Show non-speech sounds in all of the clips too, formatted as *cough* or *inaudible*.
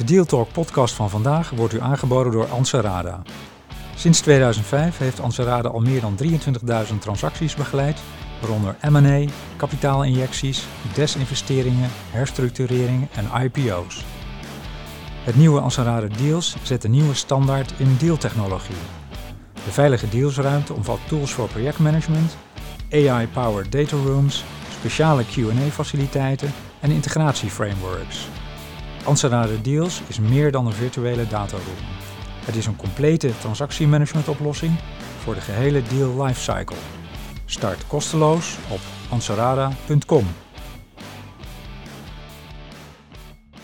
De Deal Talk podcast van vandaag wordt u aangeboden door Anserada. Sinds 2005 heeft Anserada al meer dan 23.000 transacties begeleid, waaronder M&A, kapitaalinjecties, desinvesteringen, herstructureringen en IPO's. Het nieuwe Anserada Deals zet een nieuwe standaard in dealtechnologie. De veilige dealsruimte omvat tools voor projectmanagement, AI-powered data rooms, speciale Q&A-faciliteiten en integratieframeworks. Anserada Deals is meer dan een virtuele dataroom. Het is een complete transactiemanagementoplossing voor de gehele deal lifecycle. Start kosteloos op ansarada.com.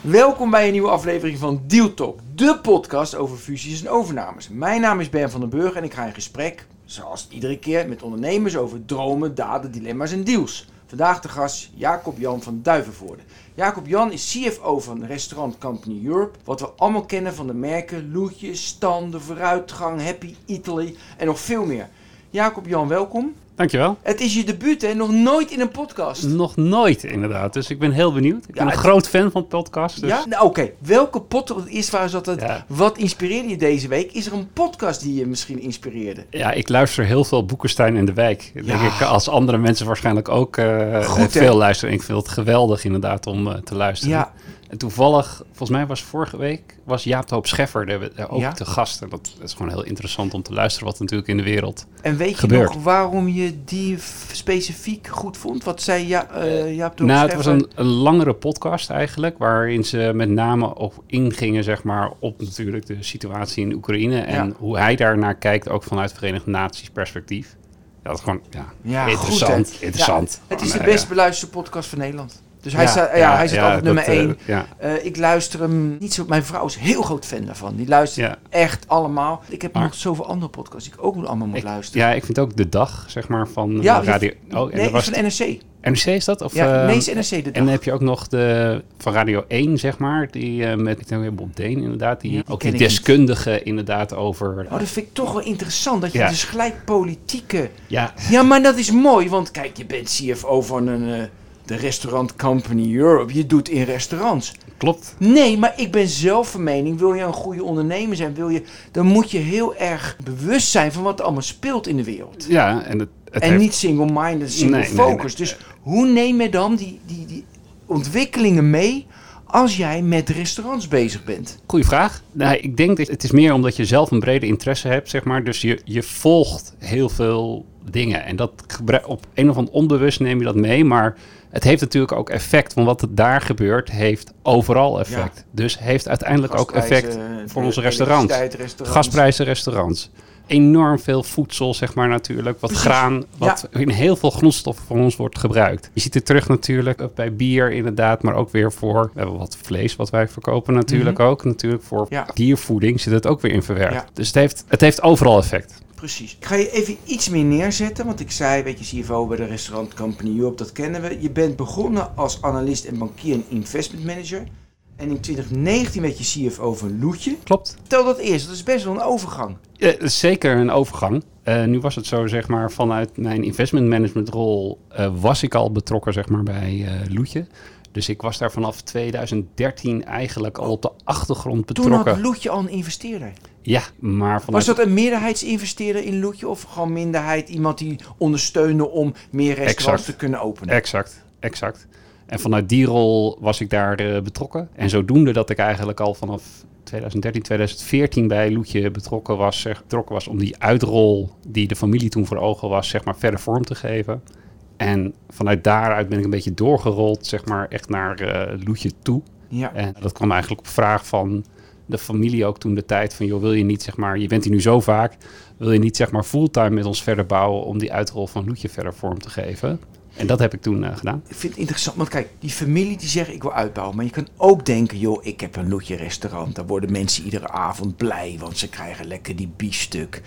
Welkom bij een nieuwe aflevering van Deal Talk, de podcast over fusies en overnames. Mijn naam is Ben van den Burg en ik ga in gesprek, zoals iedere keer, met ondernemers over dromen, daden, dilemma's en deals. Vandaag de gast Jacob Jan van Duivenvoorde. Jacob Jan is CFO van Restaurant Company Europe, wat we allemaal kennen van de merken Loetje, Stan, De Vooruitgang, Happy Italy en nog veel meer. Jacob Jan, welkom. Dankjewel. Het is je debuut, hè? Nog nooit in een podcast. Nog nooit, inderdaad. Dus ik ben heel benieuwd. Ik ben een het- groot fan van podcasts. Dus Ja? Nou, Oké, welke podcast... Eerst waar zat het... Ja. Wat inspireerde je deze week? Is er een podcast die je misschien inspireerde? ja, ik luister heel veel Boekenstein in de wijk. Denk ik, als andere mensen waarschijnlijk ook eh, Goed, hè? veel luisteren. En ik vind het geweldig inderdaad om eh, te luisteren. Ja. En toevallig, volgens mij was vorige week, was Jaap de Hoop Scheffer er, er ook Ja. te gast. En dat is gewoon heel interessant om te luisteren wat natuurlijk in de wereld... En weet je Gebeurt. nog waarom je die specifiek goed vond? Wat zei ja, eh Jaap de Nou, het was een, een langere podcast eigenlijk, waarin ze met name op ingingen, zeg maar, op natuurlijk de situatie in Oekraïne en Ja. hoe hij daarnaar kijkt, ook vanuit Verenigde Naties perspectief. Ja, dat is gewoon, ja, Ja, interessant, goed, interessant. Ja, het is de eh, best beluisterde podcast van Nederland. Dus hij, ja, staat, ja, hij zit altijd nummer eh, 1. ja, ik luister hem niet zo... Mijn vrouw is een heel groot fan daarvan. Die luistert echt allemaal. Ik heb Maar- nog zoveel andere podcasts die ik ook allemaal moet Ik, luisteren. ja, ik vind ook de dag, zeg maar, van Ja, eh, radio. Oh, en nee, dat was van NRC. NRC is dat? Of, Ja, eh, nee, is NRC de dag. En dan heb je ook nog de van Radio 1, zeg maar, die eh, met ik denk weer Bob Deen inderdaad, die Ja, die ook die niet. deskundige inderdaad over. Oh, dat vind ik toch wel interessant. Dat je Ja. dus gelijk politieke... Ja, Ja, maar dat is mooi. Want kijk, je bent CFO van een, eh, de Restaurant Company Europe. Je doet in restaurants. klopt. Nee, maar ik ben zelf van mening, wil je een goede ondernemer zijn, wil je, dan moet je heel erg bewust zijn van wat er allemaal speelt in de wereld. Ja, en het, het en heeft- niet single-minded, single Nee, nee, focus. nee. Dus hoe neem je dan die, die, die ontwikkelingen mee als jij met restaurants bezig bent? Goeie vraag. Nou, ik denk dat het is meer omdat je zelf een brede interesse hebt, zeg maar. Dus je, je volgt heel veel dingen. En dat op een of ander onbewust neem je dat mee. Maar het heeft natuurlijk ook effect. Want wat er daar gebeurt, heeft overal effect. Dus heeft uiteindelijk ook effect voor onze restaurants. Gasprijzen, restaurants. Enorm veel voedsel, zeg maar natuurlijk. Wat Precies. graan, wat in heel veel grondstoffen van ons wordt gebruikt. Je ziet het terug natuurlijk bij bier inderdaad, maar ook weer voor... We hebben wat vlees wat wij verkopen natuurlijk ook. Natuurlijk voor Mhm. Ja. diervoeding zit het ook weer in verwerkt. Ja. Dus het heeft, het heeft overal effect. Precies. Ik ga je even iets meer neerzetten, want ik zei, weet je, CFO bij de Restaurant Company Europe, dat kennen we. Je bent begonnen als analist en bankier en investment manager. En in 2019 werd je CFO van Loetje. Klopt. Tel dat eerst, dat is best wel een overgang. Ja, zeker een overgang. Eh, nu was het zo, zeg maar, vanuit mijn investment management rol eh, was ik al betrokken, zeg maar, bij eh Loetje. Dus ik was daar vanaf 2013 eigenlijk al op de achtergrond Toen betrokken. had Loetje al een investeerder. Ja, maar vanuit... Was dat een meerderheidsinvesteerder in Loetje of gewoon minderheid? Iemand die ondersteunde om meer restaurants Exact. te kunnen openen? Exact, exact. En vanuit die rol was ik daar eh, betrokken. En zodoende dat ik eigenlijk al vanaf 2013, 2014 bij Loetje betrokken was, zeg, betrokken was om die uitrol die de familie toen voor ogen was, zeg maar verder vorm te geven. En vanuit daaruit ben ik een beetje doorgerold, zeg maar, echt naar eh Loetje toe. Ja. En dat kwam eigenlijk op vraag van de familie ook toen de tijd van, joh, wil je niet, zeg maar, je bent hier nu zo vaak, wil je niet, zeg maar, fulltime met ons verder bouwen om die uitrol van Loetje verder vorm te geven? En dat heb ik toen eh, gedaan. Ik vind het interessant, want kijk, die familie die zegt ik wil uitbouwen. Maar je kan ook denken, joh, ik heb een Loetje restaurant. Daar worden mensen iedere avond blij, want ze krijgen lekker die biefstuk.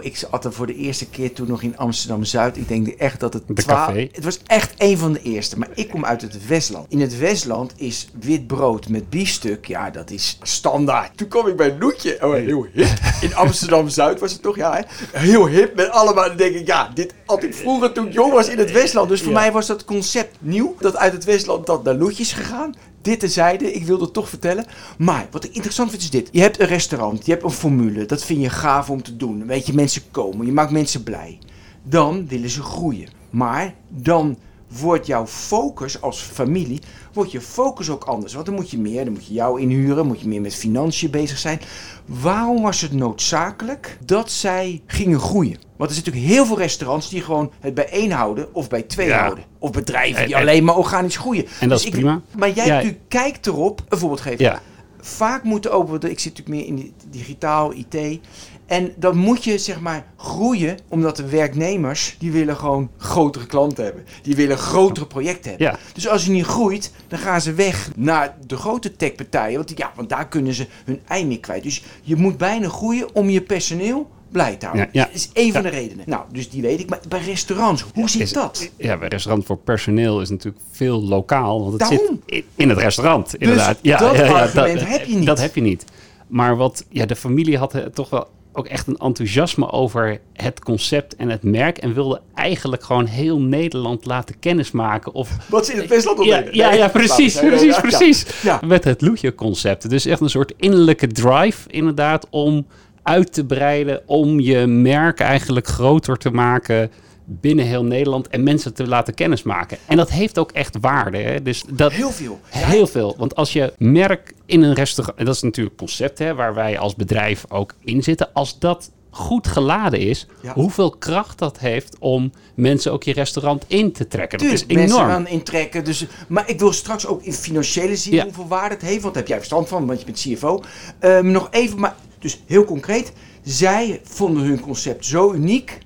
Ik zat er voor de eerste keer toen nog in Amsterdam-Zuid. Ik denk echt dat het... De café. Het was echt een van de eerste. Maar ik kom uit het Westland. In het Westland is wit brood met biefstuk, ja, dat is standaard. Toen kwam ik bij Loetje. Oh, heel hip. In Amsterdam-Zuid was het toch, ja, hè? Heel hip met allemaal. Dan denk ik, ja, dit had ik vroeger toen ik jong was in het Westland. Dus voor mij was dat concept nieuw. Dat uit het Westland dat naar Loetje is gegaan. Dit terzijde, ik wilde het toch vertellen. Maar wat ik interessant vind is dit. Je hebt een restaurant, je hebt een formule. Dat vind je gaaf om te doen. Weet je, mensen komen, je maakt mensen blij. Dan willen ze groeien. Maar dan wordt jouw focus als familie, wordt je focus ook anders. Want dan moet je meer, dan moet je jou inhuren, moet je meer met financiën bezig zijn. Waarom was het noodzakelijk dat zij gingen groeien? Want er zijn natuurlijk heel veel restaurants die gewoon het bij één houden of bij twee Ja. houden. Of bedrijven die En- en- alleen maar organisch groeien. En dat Dus is ik- prima. Maar jij Ja. natuurlijk kijkt erop, een voorbeeld geven. Ja, Vaak moeten ook, ik zit natuurlijk meer in digitaal, IT. En dan moet je zeg maar groeien, omdat de werknemers, die willen gewoon grotere klanten hebben. Die willen grotere projecten hebben. ja. Dus als je niet groeit, dan gaan ze weg naar de grote techpartijen. Want, ja, want daar kunnen ze hun ei mee kwijt. Dus je moet bijna groeien om je personeel blij te houden. Ja, ja. Dat is één van de redenen. Nou, dus die weet ik. Maar bij restaurants, hoe zit Is- dat? Ja, bij restaurant voor personeel is natuurlijk veel lokaal. Want het Daarom. zit in, het restaurant, inderdaad. ja, dat argument heb je niet. Dat heb je niet. Maar wat, ja, de familie had toch wel ook echt een enthousiasme over het concept en het merk. En wilde eigenlijk gewoon heel Nederland laten kennismaken. Of, *laughs* Wat ze in het Westland ja, ja, ja, precies, precies, ja. precies. Ja. Met het Loetje-concept. Dus echt een soort innerlijke drive, inderdaad, om uit te breiden. Om je merk eigenlijk groter te maken binnen heel Nederland. En mensen te laten kennismaken. En dat heeft ook echt waarde. Hè? Dus dat, Heel veel. Heel veel. Want als je merk in een restaurant... En dat is natuurlijk een concept hè, waar wij als bedrijf ook in zitten. Als dat goed geladen is, Ja. hoeveel kracht dat heeft om mensen ook je restaurant in te trekken. Tuurlijk, dat is mensen enorm. gaan intrekken. Dus, maar ik wil straks ook in financiële zin Ja. hoeveel waarde het heeft. Want daar heb jij verstand van, want je bent CFO. Ehm, nog even, maar dus heel concreet. Zij vonden hun concept zo uniek.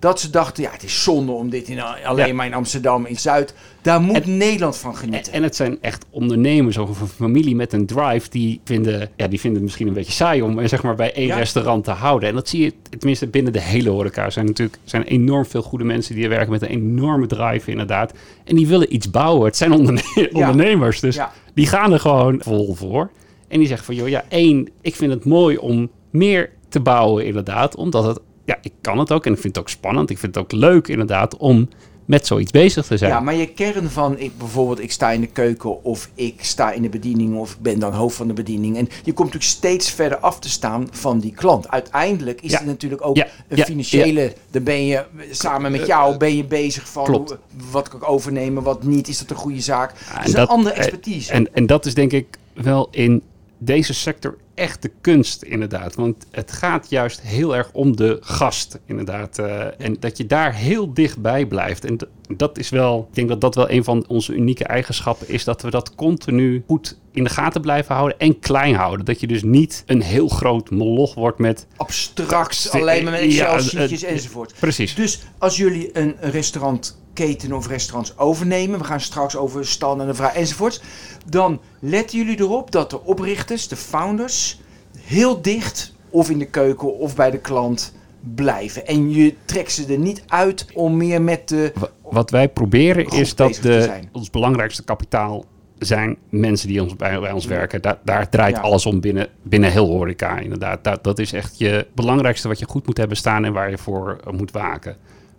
Dat ze dachten, ja, het is zonde om dit in, alleen Ja. maar in Amsterdam, in Zuid. Daar moet Nederland van En, genieten. en het zijn echt ondernemers of een familie met een drive. Die vinden, ja, die vinden het misschien een beetje saai om eh, zeg maar, bij één Ja. restaurant te houden. En dat zie je tenminste binnen de hele horeca. Er zijn natuurlijk zijn enorm veel goede mensen die werken met een enorme drive inderdaad. En die willen iets bouwen. Het zijn onderne- ondernemers. Dus die gaan er gewoon vol voor. En die zeggen van, joh, ja, één, ik vind het mooi om meer te bouwen inderdaad. Omdat het, ja, ik kan het ook en ik vind het ook spannend. Ik vind het ook leuk inderdaad om met zoiets bezig te zijn. Ja, maar je kern van, ik, bijvoorbeeld ik sta in de keuken of ik sta in de bediening of ik ben dan hoofd van de bediening. En je komt natuurlijk steeds verder af te staan van die klant. Uiteindelijk is Ja. het natuurlijk ook Ja, een ja, financiële, dan ben je samen met jou ben je bezig van Klopt. wat kan ik overnemen, wat niet, is dat een goede zaak. En is een dat- andere eh, expertise. En, en dat is denk ik wel in deze sector echt de kunst, inderdaad. Want het gaat juist heel erg om de gast, inderdaad. eh, en dat je daar heel dichtbij blijft. En dat is wel, ik denk dat dat wel een van onze unieke eigenschappen is. Dat we dat continu goed in de gaten blijven houden en klein houden. Dat je dus niet een heel groot moloch wordt met... Abstract, alleen maar met Ja, Excel-sheetjes enzovoort. Precies. Dus als jullie een een restaurantketen of restaurants overnemen, we gaan straks over stand en de vraag enzovoorts, dan letten jullie erop dat de oprichters, de founders, heel dicht of in de keuken of bij de klant blijven. En je trekt ze er niet uit om meer met de... Wa- Wat wij proberen is dat de, ons belangrijkste kapitaal zijn mensen die ons, bij, bij ons werken. Daar, daar draait Ja. alles om binnen, binnen heel horeca inderdaad. Dat, dat is echt je belangrijkste wat je goed moet hebben staan en waar je voor eh, moet waken.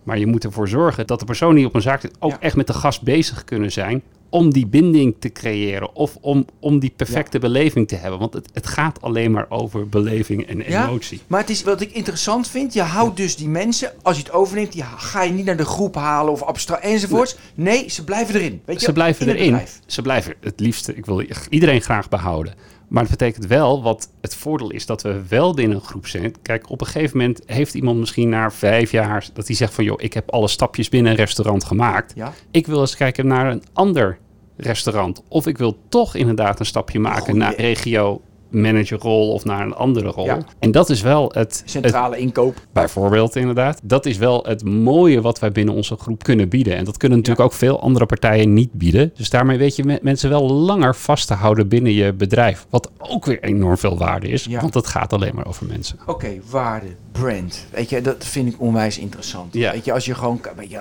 Maar je moet ervoor zorgen dat de persoon die op een zaak zit ook Ja. echt met de gast bezig kunnen zijn om die binding te creëren of om, om die perfecte beleving te hebben. Want het, het gaat alleen maar over beleving en Ja, emotie. Maar het is wat ik interessant vind. Je houdt dus die mensen, als je het overneemt, die ga je niet naar de groep halen of abstract enzovoorts. Nee, ze blijven erin. Weet je, Ze blijven erin. Ze blijven het liefste. Ik wil iedereen graag behouden. Maar het betekent wel, wat het voordeel is dat we wel binnen een groep zijn. Kijk, op een gegeven moment heeft iemand misschien na vijf jaar dat hij zegt van joh, ik heb alle stapjes binnen een restaurant gemaakt. Ja. Ik wil eens kijken naar een ander restaurant. Of ik wil toch inderdaad een stapje maken Goeie. naar regio managerrol of naar een andere rol. Ja. En dat is wel het, het Centrale inkoop. Bijvoorbeeld, inderdaad. Dat is wel het mooie wat wij binnen onze groep kunnen bieden. En dat kunnen natuurlijk ook veel andere partijen niet bieden. Dus daarmee weet je me- mensen wel langer vast te houden binnen je bedrijf. Wat ook weer enorm veel waarde is. Ja. Want het gaat alleen maar over mensen. Oké, waarde, brand. Weet je, dat vind ik onwijs interessant. Ja. Weet je, als je gewoon, weet je,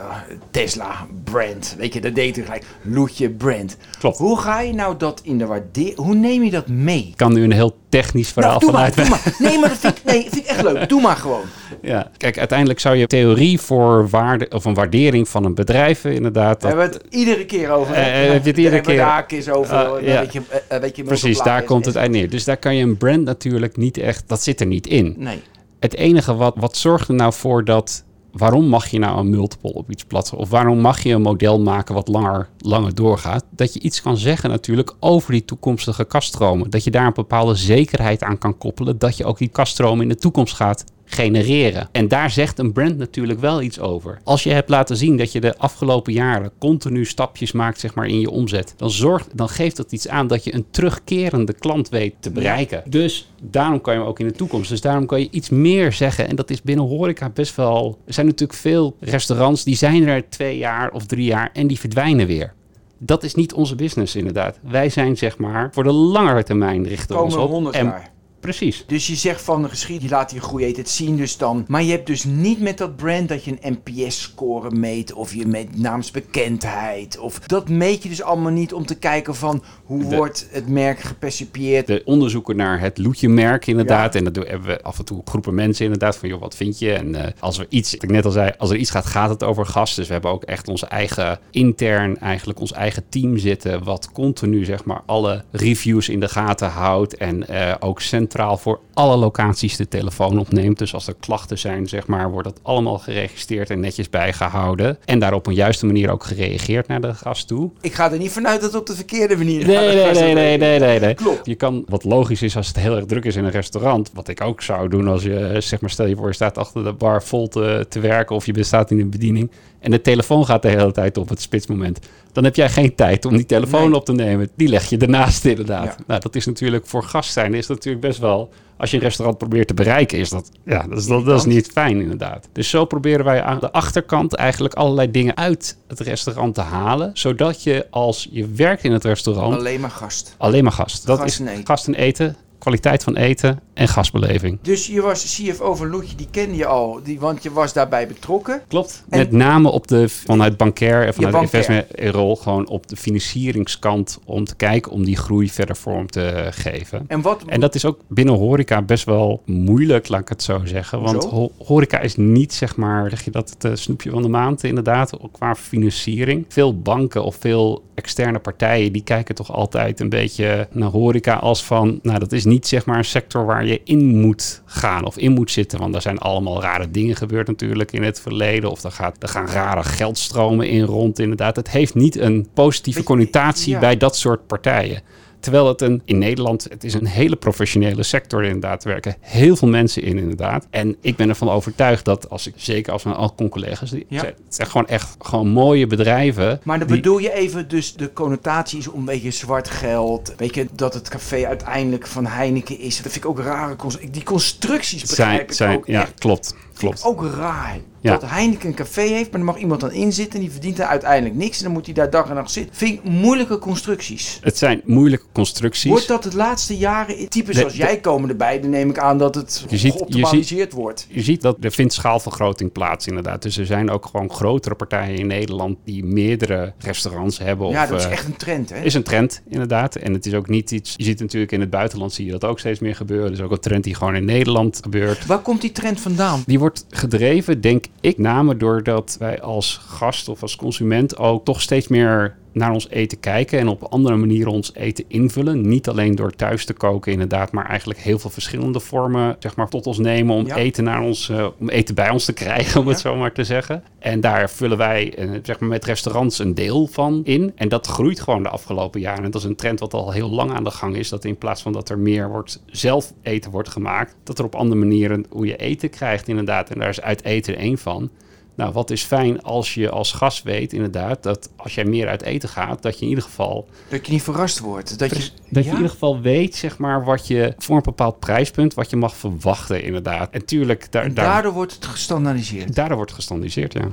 Tesla, brand. Weet je, dat deed je gelijk. Loetje, brand. Klopt. Hoe ga je nou dat in de waardering, hoe neem je dat mee? Ik kan nu een heel technisch verhaal Nou, maar, vanuit. maar. Nee, maar dat vind ik, nee, vind ik echt leuk. Doe maar gewoon. *laughs* Ja, kijk, uiteindelijk zou je theorie voor waarde of een waardering van een bedrijf eh, inderdaad. We Dat, hebben het iedere keer over. Eh, eh, heb je het iedere we keer- haakjes over. Een ja. eh, een beetje precies, daar komt het uit neer. Dus daar kan je een brand natuurlijk niet echt. Dat zit er niet in. Nee. Het enige wat, wat zorgt er nou voor dat. Waarom mag je nou een multiple op iets plaatsen? Of waarom mag je een model maken wat langer, langer doorgaat? Dat je iets kan zeggen natuurlijk over die toekomstige kaststromen. Dat je daar een bepaalde zekerheid aan kan koppelen. Dat je ook die kaststromen in de toekomst gaat genereren. En daar zegt een brand natuurlijk wel iets over. Als je hebt laten zien dat je de afgelopen jaren continu stapjes maakt zeg maar, in je omzet, dan, zorgt, dan geeft dat iets aan dat je een terugkerende klant weet te bereiken. Dus daarom kan je hem ook in de toekomst. Dus daarom kan je iets meer zeggen. En dat is binnen horeca best wel. Er zijn natuurlijk veel restaurants die zijn er twee jaar of drie jaar en die verdwijnen weer. Dat is niet onze business inderdaad. Wij zijn zeg maar voor de langere termijn richten ons op. 100 en jaar. Precies. Dus je zegt van de geschiedenis, je laat die groei het zien dus dan. Maar je hebt dus niet met dat brand dat je een NPS-score meet of je meet naamsbekendheid. Of dat meet je dus allemaal niet om te kijken van hoe De- wordt het merk gepercipieerd. de onderzoeken naar het Loetje-merk inderdaad. En dat doen, hebben we af en toe groepen mensen inderdaad van, joh, wat vind je? En eh, als er iets, wat ik net al zei, als er iets gaat, gaat het over gas. Dus we hebben ook echt onze eigen intern, eigenlijk ons eigen team zitten, wat continu zeg maar alle reviews in de gaten houdt en eh, ook centraal voor alle locaties de telefoon opneemt. Dus als er klachten zijn, zeg maar, wordt dat allemaal geregistreerd en netjes bijgehouden. En daar op een juiste manier ook gereageerd naar de gast toe. Ik ga er niet vanuit dat het op de verkeerde manier Nee, gaat. nee, nee, nee, nee, nee, nee. Klopt. Je kan, wat logisch is als het heel erg druk is in een restaurant, wat ik ook zou doen als je, zeg maar, stel je voor je staat achter de bar vol te, te werken of je staat in een bediening en de telefoon gaat de hele tijd op het spitsmoment. Dan heb jij geen tijd om die telefoon Nee. op te nemen. Die leg je ernaast inderdaad. Ja. Nou, dat is natuurlijk voor gast zijn is dat natuurlijk best wel, als je een restaurant probeert te bereiken, is dat, ja, dat is, dat, dat is niet fijn inderdaad. Dus zo proberen wij aan de achterkant eigenlijk allerlei dingen uit het restaurant te halen, zodat je als je werkt in het restaurant Alleen maar gast. Alleen maar gast. Dat Gast is en eten. gast en eten, kwaliteit van eten en gastbeleving. Dus je was CFO van Loetje, die kende je al, die, want je was daarbij betrokken. Klopt. En- Met name op de, vanuit bankair en vanuit de bankair. investment rol, gewoon op de financieringskant om te kijken om die groei verder vorm te geven. En wat, En dat is ook binnen horeca best wel moeilijk, laat ik het zo zeggen. Want ho- horeca is niet, zeg maar, zeg je dat, het eh, snoepje van de maand inderdaad, qua financiering. Veel banken of veel externe partijen, die kijken toch altijd een beetje naar horeca als van, nou dat is niet zeg maar een sector waar je in moet gaan of in moet zitten. Want er zijn allemaal rare dingen gebeurd natuurlijk in het verleden. Of er, gaat, er gaan rare geldstromen in rond inderdaad. Het heeft niet een positieve connotatie ja. bij dat soort partijen. Terwijl het een, in Nederland, het is een hele professionele sector inderdaad. Er werken heel veel mensen in inderdaad. En ik ben ervan overtuigd dat als ik, zeker als mijn alcohol collega's, die, Ja. het zijn gewoon echt gewoon mooie bedrijven. Maar dan die- bedoel je even, dus de connotatie is om een beetje zwart geld. Weet je, dat het café uiteindelijk van Heineken is. Dat vind ik ook rare. Die constructies begrijp zijn, ik zijn, ook ja, echt. klopt. Klopt. Ook raar. Ja. Dat Heineken een café heeft, maar er mag iemand dan inzitten. En die verdient er uiteindelijk niks. En dan moet hij daar dag en nacht zitten. Vind ik moeilijke constructies. Het zijn moeilijke constructies. Wordt dat de laatste jaren, types De- zoals de- jij komen erbij, dan neem ik aan dat het geoptimaliseerd wordt. Je ziet dat er vindt schaalvergroting plaats inderdaad. Dus er zijn ook gewoon grotere partijen in Nederland die meerdere restaurants hebben. ja, of, dat is eh, echt een trend, hè? is een trend, inderdaad. En het is ook niet iets. Je ziet natuurlijk in het buitenland zie je dat ook steeds meer gebeuren. Dus ook een trend die gewoon in Nederland gebeurt. Waar komt die trend vandaan? Die wordt gedreven, denk ik, name doordat wij als gast of als consument ook toch steeds meer naar ons eten kijken en op andere manieren ons eten invullen. Niet alleen door thuis te koken, inderdaad, maar eigenlijk heel veel verschillende vormen zeg maar, tot ons nemen om, Ja. eten, naar ons, eh, om eten bij ons te krijgen, om het zo maar te zeggen. En daar vullen wij eh, zeg maar, met restaurants een deel van in. En dat groeit gewoon de afgelopen jaren. En dat is een trend wat al heel lang aan de gang is. Dat in plaats van dat er meer wordt, zelf eten wordt gemaakt, dat er op andere manieren hoe je eten krijgt, inderdaad. En daar is uit eten één van. Nou, wat is fijn als je als gast weet, inderdaad, dat als jij meer uit eten gaat, dat je in ieder geval, Dat je niet verrast wordt. Dat je, dat je in ieder geval weet, zeg maar, wat je voor een bepaald prijspunt, wat je mag verwachten, inderdaad. En tuurlijk, daar, En daar, daardoor wordt het gestandaardiseerd. daardoor wordt gestandardiseerd, ja.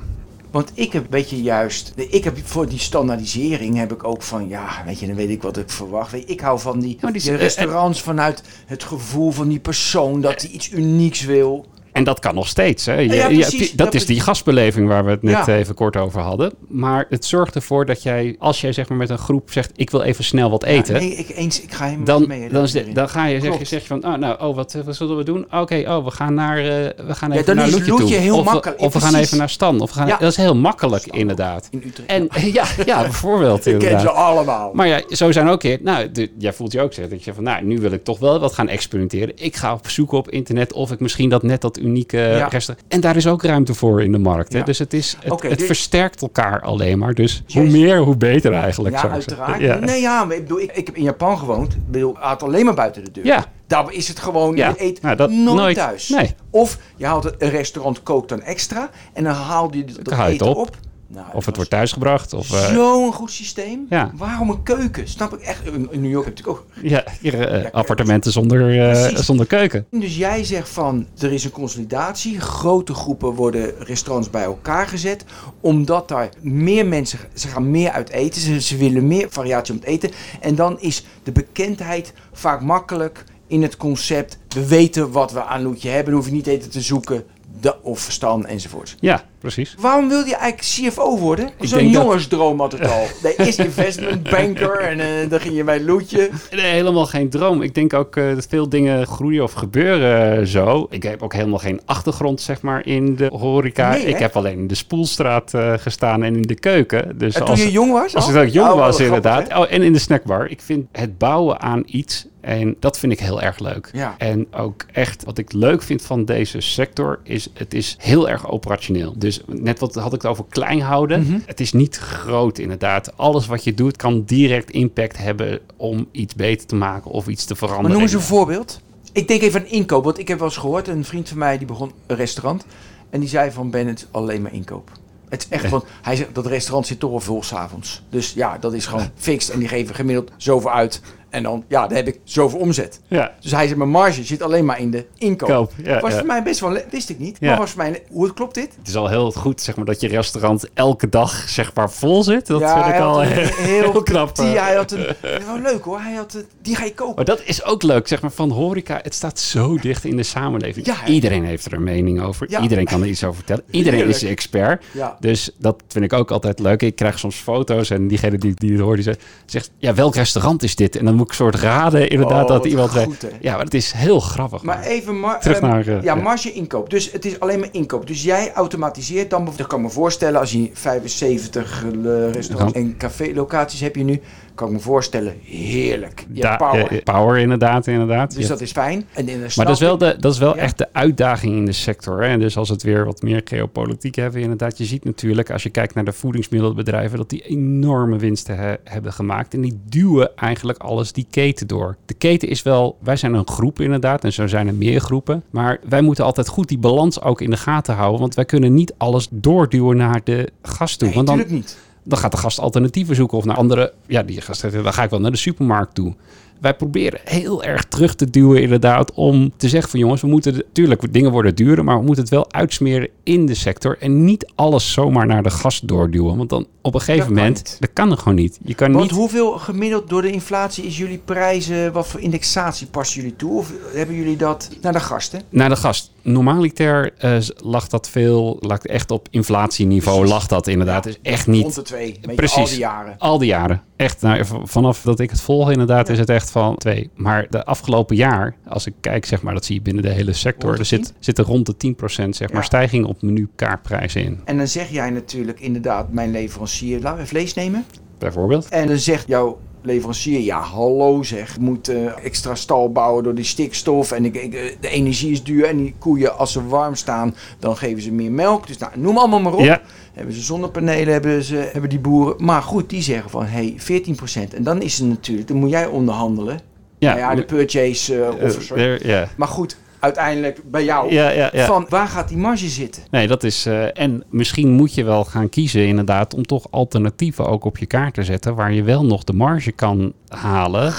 Want ik heb, weet je, juist... Ik heb voor die standaardisering heb ik ook van... Ja, weet je, dan weet ik wat ik verwacht. Ik hou van die, maar die- die restaurants vanuit het gevoel van die persoon... dat hij iets unieks wil. En dat kan nog steeds. Hè. Je- Ja, precies. dat is die gastbeleving waar we het net Ja. even kort over hadden. Maar het zorgt ervoor dat jij, als jij zeg maar met een groep zegt... ik wil even snel wat eten... Nee, ik, eens, ik ga helemaal Dan, mee. dan, is de- erin. dan ga je zeg, je Klopt. zeg je van, oh, nou, oh, wat, wat zullen we doen? Oké, oh, we gaan naar, eh, we gaan Ja, even dan naar is Loetje toe. heel of, we- makkelijk. Of we gaan even naar Stan. Of we gaan. Dat is heel makkelijk, inderdaad. In. En *laughs* ja, ja, bijvoorbeeld ik ken ze allemaal. Maar ja, zo zijn ook keer. Nou, de- jij voelt je ook zeggen dat je van, nou, nu wil ik toch wel wat gaan experimenteren. Ik ga op zoek op internet of ik misschien dat net dat unieke Ja. restaurant. En daar is ook ruimte voor in de markt. Hè? Dus het is, het, versterkt elkaar alleen maar. Dus hoe meer, hoe beter eigenlijk. ja, uiteraard. Ja. Nee, ja, maar ik bedoel, ik, ik heb in Japan gewoond. Ik bedoel, had alleen maar buiten de deur. Ja. Daar is het gewoon, Ja. je eet Nou, dat nooit, nooit. thuis. Nee. Of je haalt een restaurant kookt dan extra en dan haal je dat eten op. op. Nou, Of het wordt thuisgebracht. Of, eh, Zo'n goed systeem. Ja. Waarom een keuken? Snap ik echt. In New York heb ik ook. Ja, hier, eh, appartementen zonder, eh, zonder keuken. Dus jij zegt van er is een consolidatie. Grote groepen worden restaurants bij elkaar gezet. Omdat daar meer mensen. Ze gaan meer uit eten. Ze, ze willen meer variatie om het eten. En dan is de bekendheid vaak makkelijk in het concept. We weten wat we aan Loetje hebben. Dan hoef je niet eten te zoeken. De, of verstand enzovoort. Ja, precies. Waarom wil je eigenlijk CFO worden? Zo'n denk dat- jongensdroom had het al. *laughs* Nee, eerst investment banker en eh, dan ging je bij Loetje. Nee, helemaal geen droom. Ik denk ook eh, dat veel dingen groeien of gebeuren eh, zo. Ik heb ook helemaal geen achtergrond, zeg maar, in de horeca. Nee, ik heb alleen in de spoelstraat eh, gestaan en in de keuken. Dus En toen als, je jong was? als al? ik ook jong Oh, was, inderdaad. Oh, en in de snackbar. Ik vind het bouwen aan iets, en dat vind ik heel erg leuk. Ja. En ook echt, wat ik leuk vind van deze sector, is het is heel erg operationeel. Dus net wat had ik het over klein houden. Mhm. Het is niet groot inderdaad. Alles wat je doet kan direct impact hebben om iets beter te maken of iets te Maar veranderen. noem eens een voorbeeld. Ik denk even aan inkoop, want ik heb wel eens gehoord, een vriend van mij die begon een restaurant. En die zei van Ben, het is alleen maar inkoop. Het is echt, want hij zegt dat restaurant zit toch al vol s'avonds. Dus ja, dat is gewoon *laughs* fixed. En die geven gemiddeld zoveel uit. En dan, ja, dan heb ik zoveel omzet. Ja, Dus hij zegt, mijn marge zit alleen maar in de inkoop. Koop, ja, was ja. voor mij best wel, wist ik niet. Ja. Maar was voor mij, hoe klopt dit? het is al heel goed zeg maar, dat je restaurant elke dag zeg maar, vol zit. Dat ja, vind ik al heel, heel knap. Die, eh. hij had een, wel leuk hoor, hij had, een- die ga je kopen. Maar dat is ook leuk, zeg maar, van horeca. Het staat zo dicht in de samenleving. Iedereen heeft er een mening over. Ja. Iedereen kan er iets over vertellen. Iedereen Heerlijk. is expert. Ja. Dus dat vind ik ook altijd leuk. Ik krijg soms foto's en diegene die, die het hoort, die zegt, zegt... Ja, welk restaurant is dit? En dan moet ik soort raden, inderdaad, Oh, dat wat iemand goed? Ja, maar het is heel grappig. Maar even mar Terug ehm, naar, eh, ja, marge inkoop. Dus het is alleen maar inkoop. Dus jij automatiseert dan. bijvoorbeeld- Ik kan me voorstellen als je 75 eh, restaurants en café-locaties heb je nu, kan ik me voorstellen heerlijk. Je Da- power. eh, power, inderdaad, inderdaad. dus Ja. dat is fijn. En, en dan Maar dat is wel, de, dat is wel Ja. echt de uitdaging in de sector. Hè? En dus als het weer wat meer geopolitiek hebben, inderdaad. Je ziet natuurlijk, als je kijkt naar de voedingsmiddelbedrijven, dat die enorme winsten he- hebben gemaakt. En die duwen eigenlijk alles die keten door. De keten is wel, wij zijn een groep inderdaad, en zo zijn er meer groepen. Maar wij moeten altijd goed die balans ook in de gaten houden. Want wij kunnen niet alles doorduwen naar de gast toe. Nee, want dan, niet. Dan gaat de gast alternatieven zoeken of naar andere. Ja, die gast dan ga ik wel naar de supermarkt toe. Wij proberen heel erg terug te duwen, inderdaad, om te zeggen van jongens, we moeten natuurlijk dingen worden duurder, maar we moeten het wel uitsmeren in de sector en niet alles zomaar naar de gast doorduwen. Want dan op een gegeven Dat moment, dat kan er gewoon niet. Je kan Want niet. hoeveel gemiddeld door de inflatie is jullie prijzen, wat voor indexatie passen jullie toe? Of hebben jullie dat naar de gasten? Naar de gast. Normaliter eh, lag dat veel, lag echt op inflatieniveau, Precies. lag dat inderdaad. Ja, is echt niet. Rond de twee. Precies. al die jaren. Al die jaren. Echt, nou, vanaf dat ik het volg inderdaad, is het echt van twee. Maar de afgelopen jaar, als ik kijk, zeg maar, dat zie je binnen de hele sector. Er zit, zit er rond de 10% zeg maar, Ja. stijging op menukaartprijzen in. En dan zeg jij natuurlijk inderdaad, mijn leverancier, laten we vlees nemen. Bijvoorbeeld. En dan zegt jouw leverancier, ja hallo zeg, moet eh, extra stal bouwen door die stikstof. En ik, ik, eh, de energie is duur en die koeien als ze warm staan, dan geven ze meer melk. Dus nou, noem allemaal maar op. Ja, Hebben ze zonnepanelen, hebben, ze, hebben die boeren. Maar goed, die zeggen van, hey, 14%. En dan is het natuurlijk, dan moet jij onderhandelen. ja. Nou ja, de purchase Eh, officer. Maar goed, uiteindelijk bij jou. Ja, ja, ja. Van, waar gaat die marge zitten? Nee, dat is. eh, en misschien moet je wel gaan kiezen, inderdaad, om toch alternatieven ook op je kaart te zetten. Waar je wel nog de marge kan halen.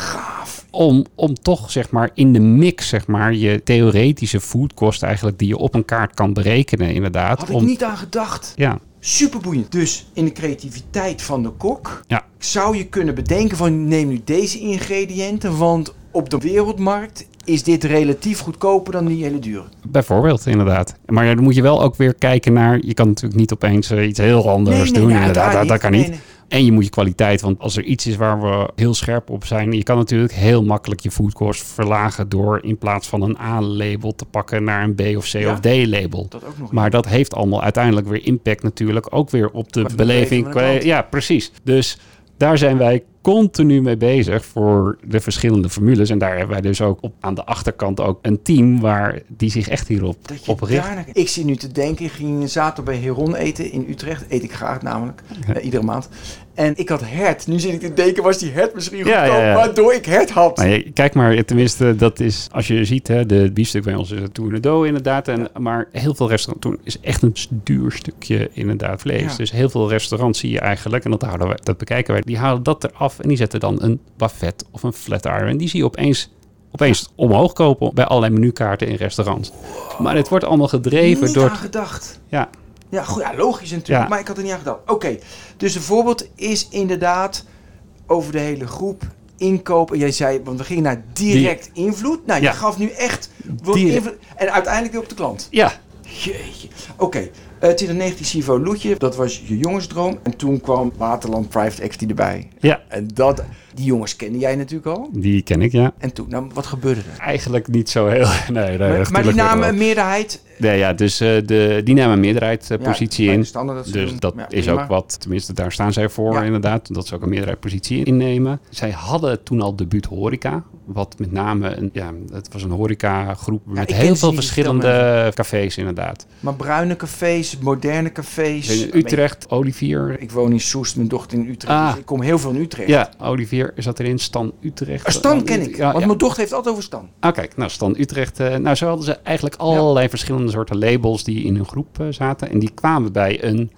Om, om toch, zeg maar, in de mix, zeg maar, je theoretische foodkost eigenlijk die je op een kaart kan berekenen, inderdaad. Had ik niet aan gedacht. Ja, Super boeiend. Dus in de creativiteit van de kok Ja. zou je kunnen bedenken van neem nu deze ingrediënten, want op de wereldmarkt is dit relatief goedkoper dan die hele dure. Bijvoorbeeld, inderdaad. Maar ja, dan moet je wel ook weer kijken naar... Je kan natuurlijk niet opeens eh, iets heel anders doen. inderdaad, dat, dat kan niet. En je moet je kwaliteit, want als er iets is waar we heel scherp op zijn, je kan natuurlijk heel makkelijk je foodcost verlagen door in plaats van een A-label te pakken naar een B of C Ja. of D-label. Maar dat heeft allemaal uiteindelijk weer impact natuurlijk ook weer op de beleving. Ja, precies. Dus daar zijn wij continu mee bezig voor de verschillende formules. En daar hebben wij dus ook op, aan de achterkant ook een team waar die zich echt hierop op richt. Ik zie nu te denken, ik ging zaterdag bij Heron eten in Utrecht. Eet ik graag namelijk, eh, iedere maand. En ik had hert. Nu zit ik te denken, was die hert misschien goedkoop, ja, ja. waardoor ik hert had. Je- kijk maar, tenminste, dat is, als je ziet, hè, de biefstuk bij ons is een tournedo inderdaad. En, Maar heel veel restaurants doen is echt een duur stukje inderdaad vlees. Dus heel veel restaurants zie je eigenlijk, en dat, houden wij, dat bekijken wij, die halen dat eraf en die zetten dan een buffet of een flat iron. En die zie je opeens, opeens omhoog kopen bij allerlei menukaarten in restaurants. Maar het wordt allemaal gedreven Niet door... aan gedacht. Ja, Ja, goed, ja, logisch natuurlijk, Ja. maar ik had er niet aan gedacht. Oké, dus een voorbeeld is inderdaad over de hele groep inkopen. Jij zei, want we gingen naar direct invloed. Nou, je Ja. gaf nu echt invloed. En uiteindelijk weer op de klant. ja, Jeetje. Oké, eh 2019 Sivo Loetje, dat was je jongensdroom. En toen kwam Waterland Private Equity erbij. ja, En dat, die jongens kende jij natuurlijk al. die ken ik, ja. En toen, nou, wat gebeurde er? Eigenlijk niet zo heel... *laughs* Nee, nee, maar, maar die namen een meerderheid. Nee, ja, dus eh, de, die namen een meerderheidspositie Ja, bij in. dat Dus doen. dat Ja, is ook wat, tenminste daar staan zij voor Ja. inderdaad, dat ze ook een meerderheidspositie innemen. Zij hadden toen al debuut horeca, wat met name, een, ja, het was een horecagroep met heel veel verschillende cafés inderdaad. Maar bruine cafés, moderne cafés. In Utrecht, Olivier, Ik woon in Soest, mijn dochter in Utrecht. Ah. Dus ik kom heel veel in Utrecht. ja, Olivier zat erin, Stan Utrecht. Ah, Stan ken ik, Ja, want ja. mijn dochter heeft altijd over Stan. Ah, kijk, nou, Stan Utrecht. eh, nou, zo hadden ze eigenlijk allerlei verschillende soorten labels die in hun groep eh, zaten. En die kwamen bij een,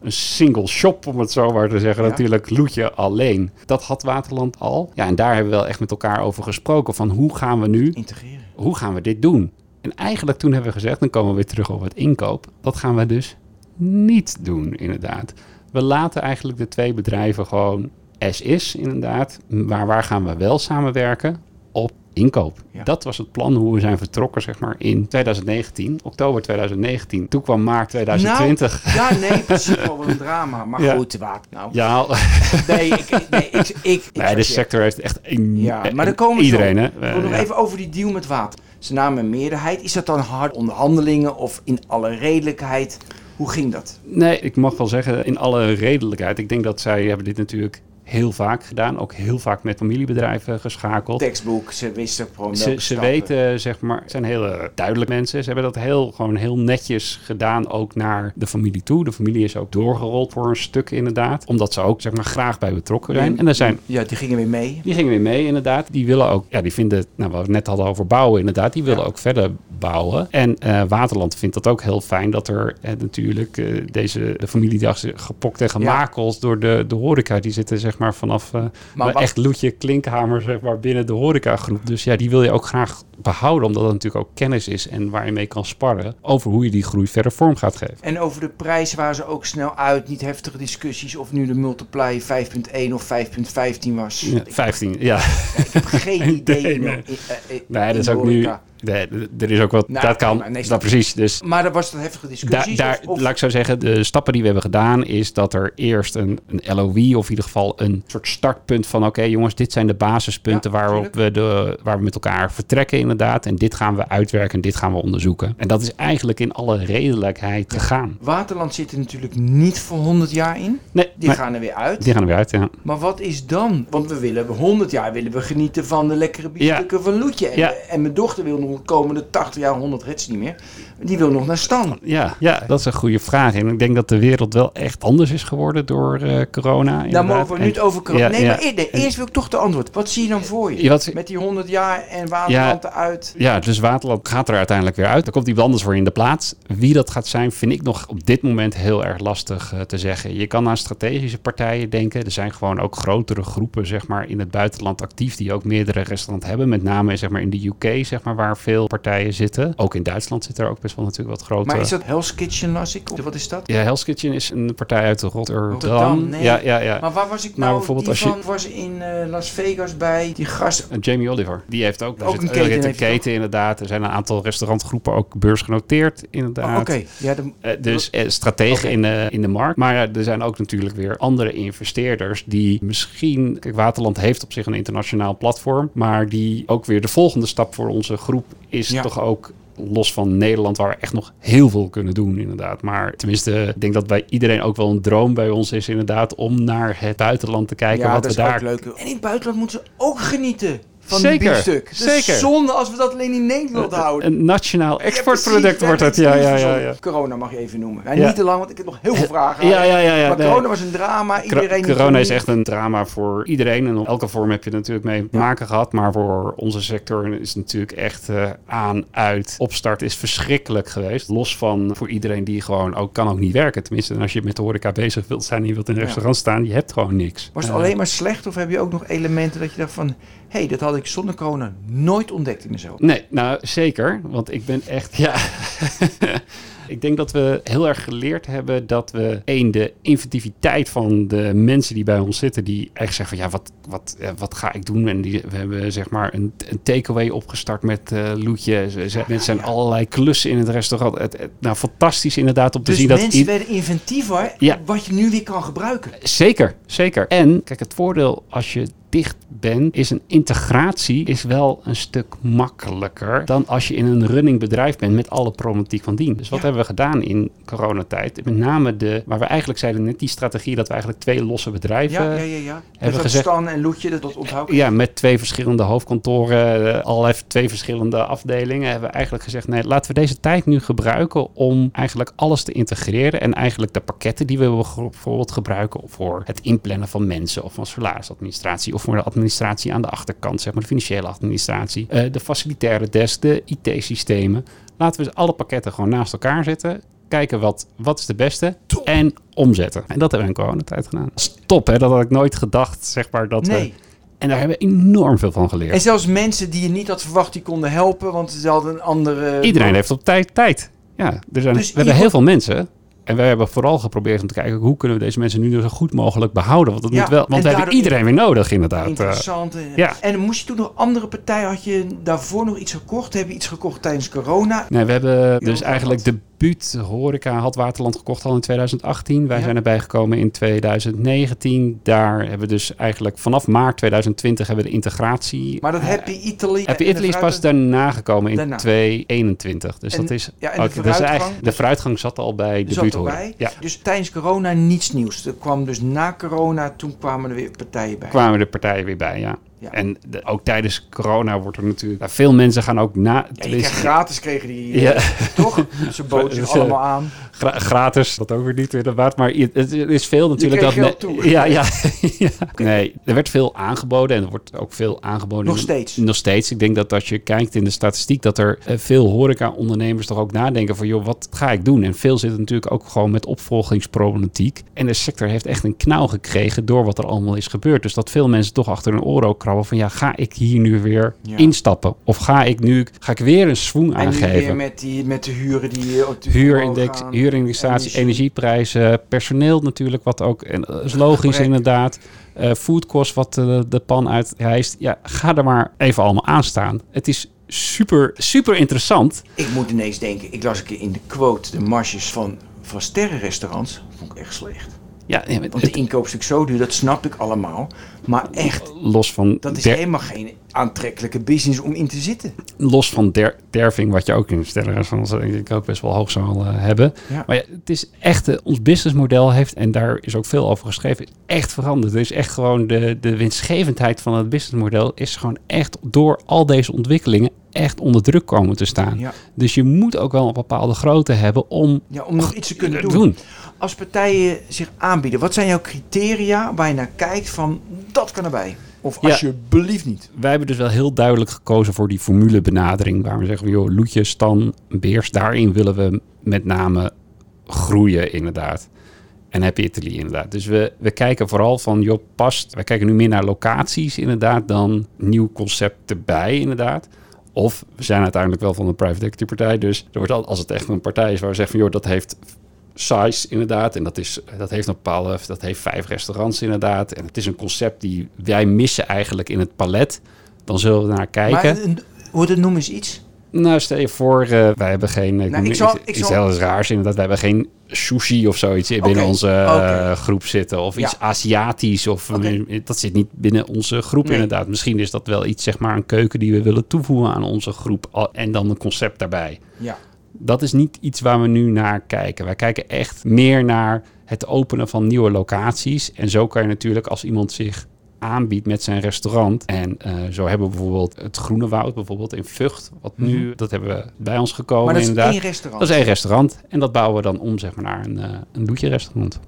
een single shop, om het zo maar te zeggen. Natuurlijk Loetje alleen. Dat had Waterland al. Ja, en daar hebben we wel echt met elkaar over gesproken. Van hoe gaan we nu, Integreren. hoe gaan we dit doen? En eigenlijk toen hebben we gezegd, dan komen we weer terug op het inkoop. Dat gaan we dus niet doen, inderdaad. We laten eigenlijk de twee bedrijven gewoon as is, inderdaad. Maar waar gaan we wel samenwerken? Op inkoop. Ja. Dat was het plan hoe we zijn vertrokken, zeg maar, in 2019, oktober 2019. Toen kwam maart 2020. Ja, nee, *laughs* precies wel een drama. Maar Ja. goed, wat nou? Ja, *laughs* Nee, ik, nee, ik, ik, ik nee, de sector heeft echt een, Ja, maar dan komen we iedereen, hè? Wil Eh, nog even over die deal met water. Ze namen een meerderheid. Is dat dan hard onderhandelingen of in alle redelijkheid? Hoe ging dat? Nee, ik mag wel zeggen, in alle redelijkheid. Ik denk dat zij hebben dit natuurlijk heel vaak gedaan. Ook heel vaak met familiebedrijven geschakeld. Tekstboek, ze wisten gewoon Ze, ze weten, zeg maar, het zijn hele duidelijk mensen. Ze hebben dat heel, gewoon heel netjes gedaan, ook naar de familie toe. De familie is ook doorgerold voor een stuk, inderdaad. Omdat ze ook, zeg maar, graag bij betrokken zijn. En er zijn Ja, die gingen weer mee. die gingen weer mee, inderdaad. Die willen ook, ja, die vinden, nou, wat we net hadden over bouwen, inderdaad. Die willen Ja. ook verder bouwen. En eh, Waterland vindt dat ook heel fijn dat er eh, natuurlijk eh, deze, de gepokt en gemakeld door de, de horeca. Die zitten, zeg maar, vanaf Maar echt Loetje Klinkhamer, zeg maar, binnen de horecagroep. Dus ja, die wil je ook graag behouden, omdat het natuurlijk ook kennis is en waar je mee kan sparren over hoe je die groei verder vorm gaat geven. En over de prijs waren ze ook snel uit. Niet heftige discussies of nu de multiply 5.1 of 5.15 was. Ja, Ik, 15, ja. ik heb geen *laughs* idee. Nee, nee. in- in Nee, dat is ook nu. Nee, er is ook wat. Nou, dat kan. nee, dat precies. Dus Maar er was dat heftige Daar, discussies. daar, of, of- laat ik zo zeggen, de stappen die we hebben gedaan is dat er eerst een, een LOI of in ieder geval een soort startpunt van oké jongens, dit zijn de basispunten Ja, waarop we, de, waar we met elkaar vertrekken inderdaad. En dit gaan we uitwerken en dit gaan we onderzoeken. En dat is eigenlijk in alle redelijkheid gegaan. Waterland zit er natuurlijk niet voor 100 jaar in. Nee, Die maar- gaan er weer uit. die gaan er weer uit, ja. Maar wat is dan? Want we willen 100 jaar willen we genieten van de lekkere biefstukken van Loetje. En, Ja. en mijn dochter wil nog de komende 80 jaar, 100 redt ze niet meer. Die wil nog naar Stan. Ja, ja, dat is een goede vraag. En ik denk dat de wereld wel echt anders is geworden door eh, corona. Daar inderdaad. mogen we nu het over corona. Ja, nee, ja. maar eerst, eerst wil ik toch de antwoord. Wat zie je dan voor je? Ja, wat- Met die 100 jaar en Waterland eruit. Ja, dus Waterland gaat er uiteindelijk weer uit. Er komt iemand anders voor in de plaats. Wie dat gaat zijn, vind ik nog op dit moment heel erg lastig eh, te zeggen. Je kan aan strategische partijen denken. Er zijn gewoon ook grotere groepen zeg maar, in het buitenland actief die ook meerdere restaurants hebben. Met name zeg maar, in de UK, zeg maar, waar waar veel partijen zitten. Ook in Duitsland zit er ook best wel natuurlijk wat grote... Maar is dat Hell's Kitchen, las ik? Of wat is dat? Ja, Hell's Kitchen is een partij uit Rotterdam. Rotterdam, nee. Ja, ja, ja. Maar waar was ik Maar nou? bijvoorbeeld die als je- van was in eh, Las Vegas bij die gast. En Jamie Oliver, die heeft ook, daar Ook zit- een keten een keten inderdaad. Er zijn een aantal restaurantgroepen ook beursgenoteerd inderdaad. Oh, Oké, ja, de, Eh, dus eh, strategen in, de, in de markt. Maar er zijn ook natuurlijk weer andere investeerders die misschien... Kijk, Waterland heeft op zich een internationaal platform. Maar die ook weer de volgende stap voor onze groep is Ja. toch ook... Los van Nederland, waar we echt nog heel veel kunnen doen, inderdaad. Maar tenminste, ik denk dat bij iedereen ook wel een droom bij ons is, inderdaad, om naar het buitenland te kijken. ja, wat dat we is daar ook leuk. En in het buitenland moeten ze ook genieten van Zeker, biefstuk. Is zeker. zonde als we dat alleen in Nederland houden. Een nationaal Ja, exportproduct wordt het. Ja, ja, ja, ja. Corona mag je even noemen. Ja, Ja. Niet te lang, want ik heb nog heel veel vragen. Ja, ja, ja. ja maar nee. corona was een drama. Iedereen Corona is echt een drama voor iedereen. En op elke vorm heb je natuurlijk mee te maken gehad. Maar voor onze sector is het natuurlijk echt eh, aan, uit. Opstart is verschrikkelijk geweest. Los van voor iedereen die gewoon ook kan ook niet werken. Tenminste, als je met de horeca bezig wilt zijn en je wilt in een Ja. restaurant staan, je hebt gewoon niks. Was het Eh, alleen maar slecht of heb je ook nog elementen dat je dacht van... hey, dat had ik zonder corona nooit ontdekt in mezelf. Nee, nou zeker. Want ik ben echt, ja. *laughs* ik denk dat we heel erg geleerd hebben dat we één, de inventiviteit van de mensen die bij ons zitten, die echt zeggen van ja, wat, wat, eh, wat ga ik doen? En die, we hebben zeg maar een, een takeaway opgestart met eh Loetje. Ze, mensen zijn allerlei klussen in het restaurant. Het, het- nou, fantastisch inderdaad om te Dus zien dat mensen werden inventiever Ja. wat je nu weer kan gebruiken. Zeker, zeker. En kijk, het voordeel als je dicht bent, is een integratie is wel een stuk makkelijker dan als je in een running bedrijf bent met alle problematiek van dien. Dus wat Ja. hebben we gedaan in coronatijd? Met name de, waar we eigenlijk zeiden net die strategie dat we eigenlijk twee losse bedrijven Ja, ja, ja. ja. Dus dat gezegd- Stan en Loetje, dat, dat onthoud ja, met twee verschillende hoofdkantoren, eh, allerlei twee verschillende afdelingen, hebben we eigenlijk gezegd: nee, laten we deze tijd nu gebruiken om eigenlijk alles te integreren. En eigenlijk de pakketten die we bijvoorbeeld gebruiken voor het inplannen van mensen of van salarisadministratie of voor de administratie aan de achterkant, zeg maar de financiële administratie, eh, de facilitaire desk, de IT-systemen. Laten we alle pakketten gewoon naast elkaar zetten. Kijken wat, wat is de beste en omzetten. En dat hebben we in coronatijd gedaan. Stop, hè? Dat had ik nooit gedacht, zeg maar. Dat we, Nee. en daar hebben we enorm veel van geleerd. En zelfs mensen die je niet had verwacht, die konden helpen, want ze hadden een andere... Iedereen heeft op tijd tijd. Ja, er zijn, Dus we hebben heel veel mensen. En wij hebben vooral geprobeerd om te kijken hoe kunnen we deze mensen nu zo goed mogelijk behouden. Want, dat Ja, moet wel, want we hebben iedereen weer nodig inderdaad. Eh, Interessant. eh. ja. En moest je toen nog andere partijen, had je daarvoor nog iets gekocht? Heb je iets gekocht tijdens corona? Nee, we hebben dus eigenlijk de buut horeca had Waterland gekocht al in 2018. Wij Ja. zijn erbij gekomen in 2019. Daar hebben we dus eigenlijk vanaf maart 2020 hebben we de integratie. Maar dat eh, Happy Italy... Happy Italy is pas daarna gekomen in Daarna. 2021. Dus En- dat is. ja, en de dus vooruitgang- eigenlijk, de vooruitgang zat al bij de buurt. Ja. Dus tijdens corona niets nieuws. Er kwam dus na corona, toen kwamen er weer partijen bij. kwamen de partijen weer bij, ja. Ja. En de- ook tijdens corona wordt er natuurlijk... nou, veel mensen gaan ook na... Ja, je gratis kregen die, Ja. eh, toch? *laughs* Ze boden zich allemaal aan. gra- gratis, dat ook weer niet inderdaad. Maar het, het is veel natuurlijk... dat geld toe. *laughs* Ja, ja, *laughs* ja. Nee, er werd veel aangeboden en er wordt ook veel aangeboden. Nog steeds. Nog steeds. Ik denk dat als je kijkt in de statistiek... dat er eh, veel horeca-ondernemers toch ook nadenken van... joh, wat ga ik doen? En veel zitten natuurlijk ook gewoon met opvolgingsproblematiek. En de sector heeft echt een knauw gekregen door wat er allemaal is gebeurd. Dus dat veel mensen toch achter hun oren ook krabben van... ja, ga ik hier nu weer Ja. instappen? Of ga ik nu ga ik weer een swoon En aangeven? weer met, die, met de huren die eh, op de Huurindex, gaan. huurindexatie, Energie. energieprijzen, personeel natuurlijk, wat ook en, dat is logisch inderdaad. Eh foodkost wat eh, de pan uitreist. Ja, ga er maar even allemaal aan staan. Het is super, super interessant. Ik moet ineens denken, ik las een keer in de quote de marges van, van sterrenrestaurants. Vond ik echt slecht. Ja, nee, Want de het- inkoop is zo duur, dat snap ik allemaal. Maar echt, los van, dat is der- helemaal geen aantrekkelijke business om in te zitten. los van der, derving, wat je ook in stellenrestaurants denk ik ook best wel hoog zal eh, hebben. Ja. Maar ja, het is echt, eh, ons businessmodel heeft, en daar is ook veel over geschreven, echt veranderd. Er is echt gewoon de, de winstgevendheid van het businessmodel is gewoon echt door al deze ontwikkelingen echt onder druk komen te staan. Ja. Dus je moet ook wel een bepaalde grootte hebben om Ja, om nog iets te kunnen doen. Als partijen zich aanbieden, wat zijn jouw criteria waar je naar kijkt van dat kan erbij? Of Ja. alsjeblieft niet. Wij hebben dus wel heel duidelijk gekozen voor die formulebenadering. Waar we zeggen, joh, Loetje, Stan, Beers, daarin willen we met name groeien inderdaad. En Happy Italy inderdaad. Dus we, we kijken vooral van, joh, past... Wij kijken nu meer naar locaties inderdaad dan nieuw concept erbij inderdaad. Of we zijn uiteindelijk wel van een private equity partij. Dus er wordt al, als het echt een partij is waar we zeggen van joh, dat heeft size inderdaad. En dat, is, dat heeft een bepaalde, dat heeft vijf restaurants inderdaad. En het is een concept die wij missen eigenlijk in het palet. Dan zullen we naar kijken. Maar hoe het noemen is iets? Nou, stel je voor, eh, wij hebben geen... Nou, ik zal- ik iets zal- heel raars inderdaad. Wij hebben geen sushi of zoiets binnen onze eh, groep zitten. Of Ja. iets Aziatisch. Of dat zit niet binnen onze groep Nee. inderdaad. Misschien is dat wel iets, zeg maar, een keuken die we willen toevoegen aan onze groep. En dan een concept daarbij. Ja. Dat is niet iets waar we nu naar kijken. Wij kijken echt meer naar het openen van nieuwe locaties. En zo kan je natuurlijk als iemand zich aanbiedt met zijn restaurant. En eh, zo hebben we bijvoorbeeld het Groene Woud, bijvoorbeeld in Vught. Wat nu, dat hebben we bij ons gekomen Mhm. Maar dat is inderdaad. één restaurant. Dat is één restaurant. En dat bouwen we dan om zeg maar, naar een, eh een loetje restaurant.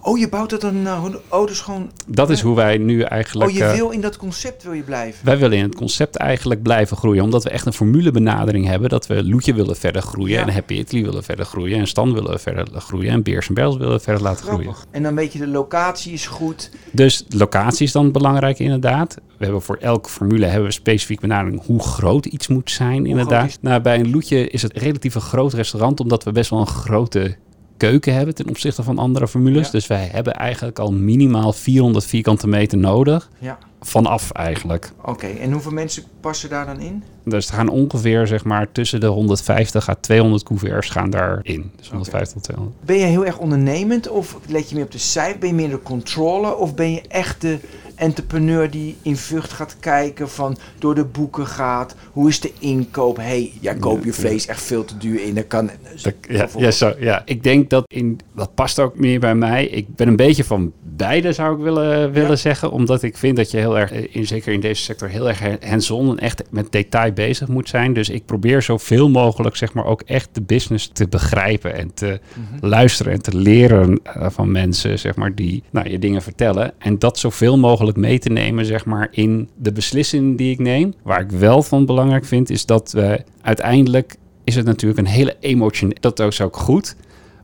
Oh, je bouwt dat dan... Uh, oh, dus gewoon... Dat is hoe wij nu eigenlijk... Oh, je eh, wil in dat concept wil je blijven. Wij willen in het concept eigenlijk blijven groeien. Omdat we echt een formulebenadering hebben. Dat we Loetje willen verder groeien. Ja. En Happy Italy willen verder groeien. En Stan willen verder groeien. En Beers en Bells willen verder laten groeien. En dan weet je, de locatie is goed. Dus locatie is dan belangrijk inderdaad. We hebben voor elke formule hebben we specifiek benadering hoe groot iets moet zijn inderdaad. Nou, bij een Loetje is het relatief een groot restaurant. Omdat we best wel een grote keuken hebben ten opzichte van andere formules. Ja. Dus wij hebben eigenlijk al minimaal 400 vierkante meter nodig. Ja. Vanaf eigenlijk. Oké, en hoeveel mensen passen daar dan in? Dus er gaan ongeveer zeg maar tussen de 150 à 200 couverts gaan daarin. Dus 150 tot 200. Ben je heel erg ondernemend of let je meer op de cijfer? Ben je meer de controle of ben je echt de entrepreneur die in Vught gaat kijken van door de boeken gaat? Hoe is de inkoop? hey, jij koopt je vlees echt veel te duur in. Dat kan. Dat- ja, ja, zo, ja, ik denk dat in, dat past ook meer bij mij. Ik ben een beetje van beide, zou ik willen, willen Ja. zeggen. Omdat ik vind dat je heel erg, eh, in, zeker in deze sector, heel erg hands-on en echt met detail bezig moet zijn. Dus ik probeer zoveel mogelijk, zeg maar, ook echt de business te begrijpen en te Mhm. luisteren en te leren eh, van mensen, zeg maar, die nou, je dingen vertellen. En dat zoveel mogelijk mee te nemen, zeg maar, in de beslissingen die ik neem. Waar ik wel van belangrijk vind, is dat we uiteindelijk is het natuurlijk een hele emotionele... Dat is ook goed,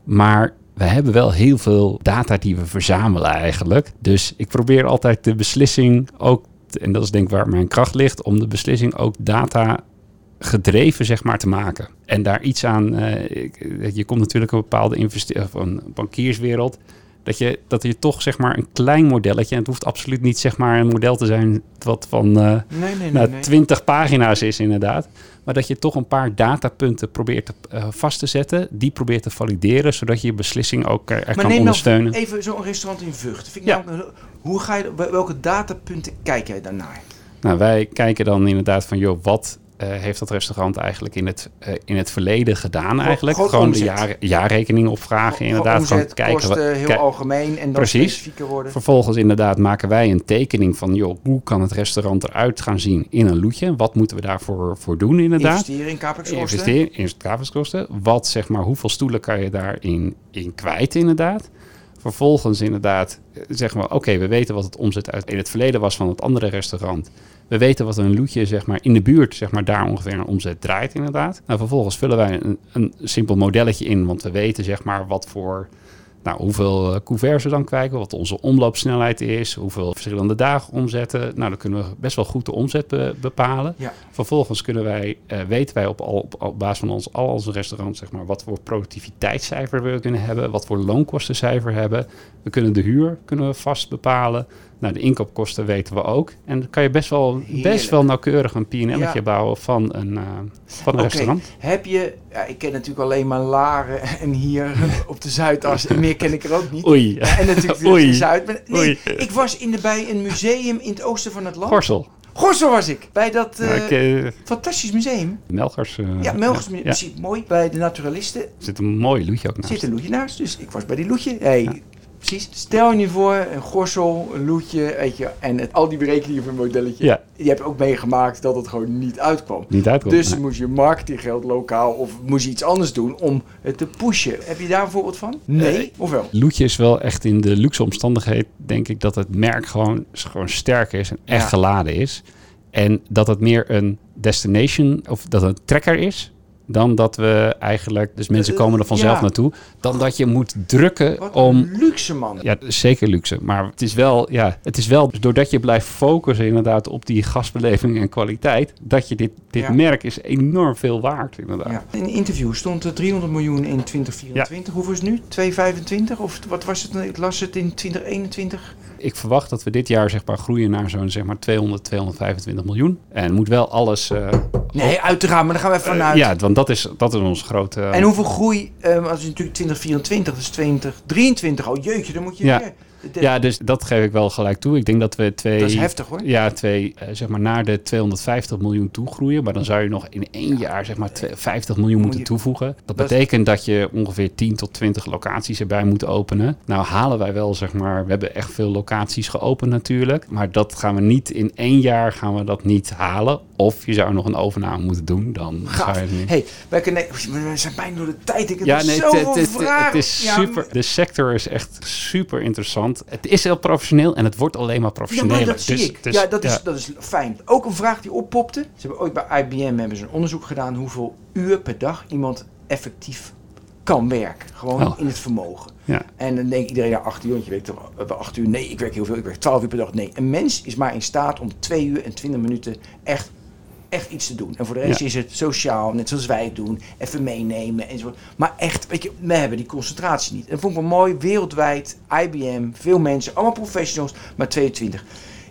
maar we hebben wel heel veel data die we verzamelen eigenlijk. Dus ik probeer altijd de beslissing ook, en dat is denk ik waar mijn kracht ligt, om de beslissing ook data gedreven zeg maar te maken. En daar iets aan, eh, je komt natuurlijk een bepaalde investeer een bankierswereld, dat je, dat je toch zeg maar een klein modelletje, en het hoeft absoluut niet zeg maar een model te zijn wat van eh, Nee, nee, nee. nou, nee. 20 pagina's is inderdaad. Maar dat je toch een paar datapunten probeert te, eh, vast te zetten. Die probeert te valideren, zodat je je beslissing ook er, er Maar kan neem nou ondersteunen. even zo'n restaurant in Vught. Vind ik Ja. nou, hoe ga je, welke datapunten kijk jij daarnaar? Nou, wij kijken dan inderdaad van, joh, wat eh, heeft dat restaurant eigenlijk in het, eh, in het verleden gedaan eigenlijk? gewoon Gewoon de jaar, jaarrekening opvragen inderdaad. Omzet, Gewoon kijken, wat- kosten, heel algemeen en dan Precies. specifieker worden. Vervolgens inderdaad maken wij een tekening van, joh, hoe kan het restaurant eruit gaan zien in een loetje? Wat moeten we daarvoor voor doen inderdaad? Investeren in capex Investeer in. Wat zeg maar, hoeveel stoelen kan je daarin in kwijt inderdaad? Vervolgens inderdaad eh, zeggen we, oké, we weten wat het omzet uit in het verleden was van het andere restaurant. We weten wat een loetje zeg maar, in de buurt zeg maar, daar ongeveer een omzet draait inderdaad. Nou, vervolgens vullen wij een, een simpel modelletje in, want we weten zeg maar, wat voor, nou, hoeveel eh, couverts we dan kwijt, wat onze omloopsnelheid is, hoeveel verschillende dagen omzetten. Nou, dan kunnen we best wel goed de omzet be- bepalen. Ja. Vervolgens kunnen wij, eh, weten wij op, al, op, op basis van ons, al onze restaurants zeg maar, wat voor productiviteitscijfer we kunnen hebben, wat voor loonkostencijfer hebben. We kunnen de huur kunnen we vast bepalen. Nou, de inkoopkosten weten we ook. En dan kan je best wel, best wel nauwkeurig een P&L'tje Ja. bouwen van een, eh, van een restaurant. Heb je, ja, ik ken natuurlijk alleen maar Laren en hier *laughs* op de Zuidas. En meer ken ik er ook niet. Oei, En natuurlijk Oei. de Zuid. maar Nee, Oei. ik was in de, bij een museum in het oosten van het land. Gorsel. Gorsel was ik. Bij dat eh, Ja, ik, eh, fantastisch museum. Melgers. Ja, Melgers ja, museum. Mooi. Bij de naturalisten Er zit een mooi loetje ook naast. zit een loetje naast. Dus ik was bij die loetje. Hey, Precies. Stel je nu voor, een gorsel, een loetje, weet je, en het, al die berekeningen van een modelletje. Ja, Je hebt ook meegemaakt dat het gewoon niet uitkwam. niet uitkomt. Dus nee. moest je marketinggeld lokaal of moest je iets anders doen om het te pushen. Heb je daar een voorbeeld van? Nee? Of wel? Loetje is wel echt in de luxe omstandigheid, denk ik, dat het merk gewoon, gewoon sterk is en echt Ja. geladen is. En dat het meer een destination of dat het een trekker is dan dat we eigenlijk, dus mensen komen er vanzelf ja. naartoe, dan dat je moet drukken Wat om luxe man. ja, zeker luxe. Maar het is wel, ja, het is wel doordat je blijft focussen inderdaad op die gastbeleving en kwaliteit, dat je dit, dit Ja. merk is enorm veel waard inderdaad. Ja. In een interview stond er 300 miljoen in 2024. Hoeveel is het nu? 225? Of wat was het? Ik las het in 2021. Ik verwacht dat we dit jaar zeg maar groeien naar zo'n zeg maar 200, 225 miljoen. En moet wel alles. eh, Nee, uiteraard, maar daar gaan we even vanuit. ja, want dat is, dat is ons grote. En hoeveel groei, eh, als je natuurlijk 2024, dus 2023, oh jeetje, dan moet je Ja. weer. Ja, dus dat geef ik wel gelijk toe. Ik denk dat we twee. Dat is heftig hoor. Ja, twee, eh, zeg maar naar de 250 miljoen toe groeien. Maar dan zou je nog in één jaar zeg maar twee- 50 miljoen Moet moeten je- toevoegen. Dat betekent dat je ongeveer 10 tot 20 locaties erbij moet openen. Nou halen wij wel zeg maar, we hebben echt veel locaties geopend natuurlijk. Maar dat gaan we niet in één jaar gaan we dat niet halen. Of je zou nog een overname moeten doen. Dan Gaaf. zou je het niet. hey, wij kunnen, we zijn bijna door de tijd. Ik heb Ja, nee, het, zoveel het, het- is super. De sector is echt super interessant. Het is heel professioneel en het wordt alleen maar Ja, professioneler. maar dat zie Dus- ik. dus, ja, dat is, ja. dat is fijn. Ook een vraag die oppopte. Ze hebben ooit bij IBM hebben ze een onderzoek gedaan hoeveel uur per dag iemand effectief kan werken. Gewoon Oh. in het vermogen. Ja. En dan denkt iedereen, ja, acht uur, want je werkt toch wel acht uur. Nee, ik werk heel veel. Ik werk twaalf uur per dag. Nee, een mens is maar in staat om twee uur en twintig minuten echt, echt iets te doen. En voor de rest Ja. is het sociaal, net zoals wij het doen. Even meenemen enzovoort. Maar echt, weet je, we hebben die concentratie niet. En dat vond ik wel mooi, wereldwijd, IBM, veel mensen, allemaal professionals, maar 22.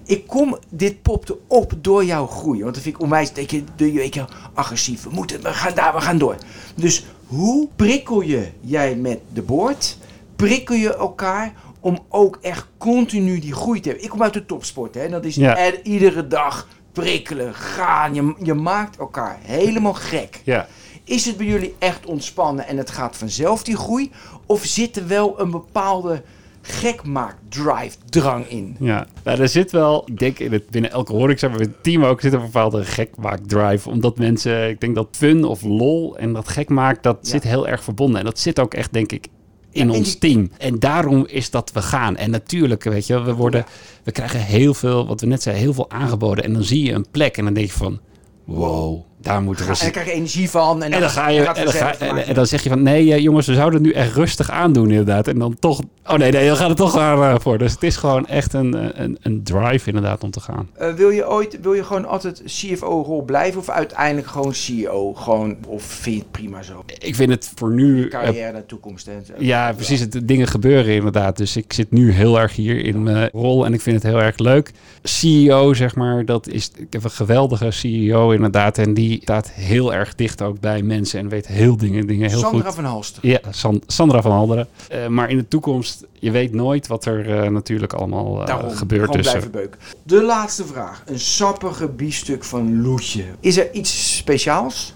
Ik kom, dit popte op door jouw groei. Want dat vind ik onwijs, denk je, weet je, agressief. We moeten, we gaan daar, we gaan door. Dus hoe prikkel je jij met de boord? Prikkel je elkaar om ook echt continu die groei te hebben? Ik kom uit de topsport, hè. Dat is Ja. er iedere dag prikkelen, gaan. Je, je maakt elkaar helemaal gek. Ja. Is het bij jullie echt ontspannen en het gaat vanzelf die groei? Of zit er wel een bepaalde gekmaak-drive, drang in? Ja, nou, er zit wel, ik denk in het, binnen elke horeca, maar het team ook, zit een bepaalde gekmaak-drive. Omdat mensen, ik denk dat fun of lol en dat gekmaak, dat Ja. zit heel erg verbonden. En dat zit ook echt, denk ik, in Ja, ons die- team. En daarom is dat we gaan. En natuurlijk, weet je, we worden, we krijgen heel veel, wat we net zeiden, heel veel aangeboden. En dan zie je een plek en dan denk je van, wow, daar moeten we En daar krijg je energie van. En, en dan ga je, en dan, ga, vanzelf en, gemaakt. en dan zeg je van nee, eh, jongens, we zouden het nu echt rustig aandoen, inderdaad. En dan toch, oh nee, nee, dan gaat het toch aan eh, voor. Dus het is gewoon echt een, eh, een, een drive, inderdaad, om te gaan. Wil je ooit, wil je gewoon altijd CFO-rol blijven of uiteindelijk gewoon CEO? Gewoon, of vind je het prima zo? Ik vind het voor nu. Carrière toekomst. Ja, precies. Het, dingen gebeuren inderdaad. Dus ik zit nu heel erg hier in mijn rol en ik vind het heel erg leuk. CEO, zeg maar, dat is. Ik heb een geweldige CEO inderdaad. En die staat heel erg dicht ook bij mensen en weet heel dingen, dingen heel Sandra goed. van Halster. Ja, San- Sandra van Halderen. Eh, maar in de toekomst, je weet nooit wat er eh, natuurlijk allemaal eh, Daarom, gebeurt. beuken. De laatste vraag. Een sappige biefstuk van Loetje. Is er iets speciaals?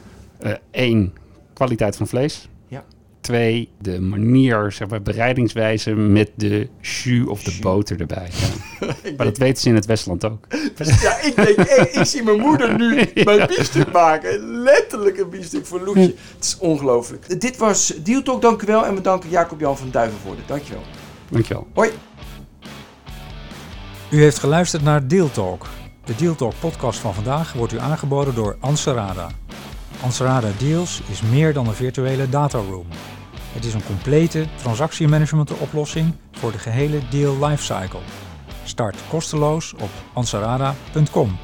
één, kwaliteit van vlees. Twee, de manier, zeg maar, bereidingswijze met de jus of de Jus. boter erbij. Ja. *laughs* maar dat weten ze in het Westland ook. Ja, ik denk, *laughs* hey, ik zie mijn moeder nu Ja. mijn biefstuk maken. Letterlijk een biefstuk voor Loetje. Het is ongelooflijk. Dit was Deal Talk, dank u wel. En we danken Jacob-Jan van Duivenvoorde. Dankjewel. Dankjewel. Hoi. U heeft geluisterd naar Deal Talk. De Deal Talk podcast van vandaag wordt u aangeboden door Anserada. Anserada Deals is meer dan een virtuele dataroom. Het is een complete transactiemanagement oplossing voor de gehele deal lifecycle. Start kosteloos op ansarada.com.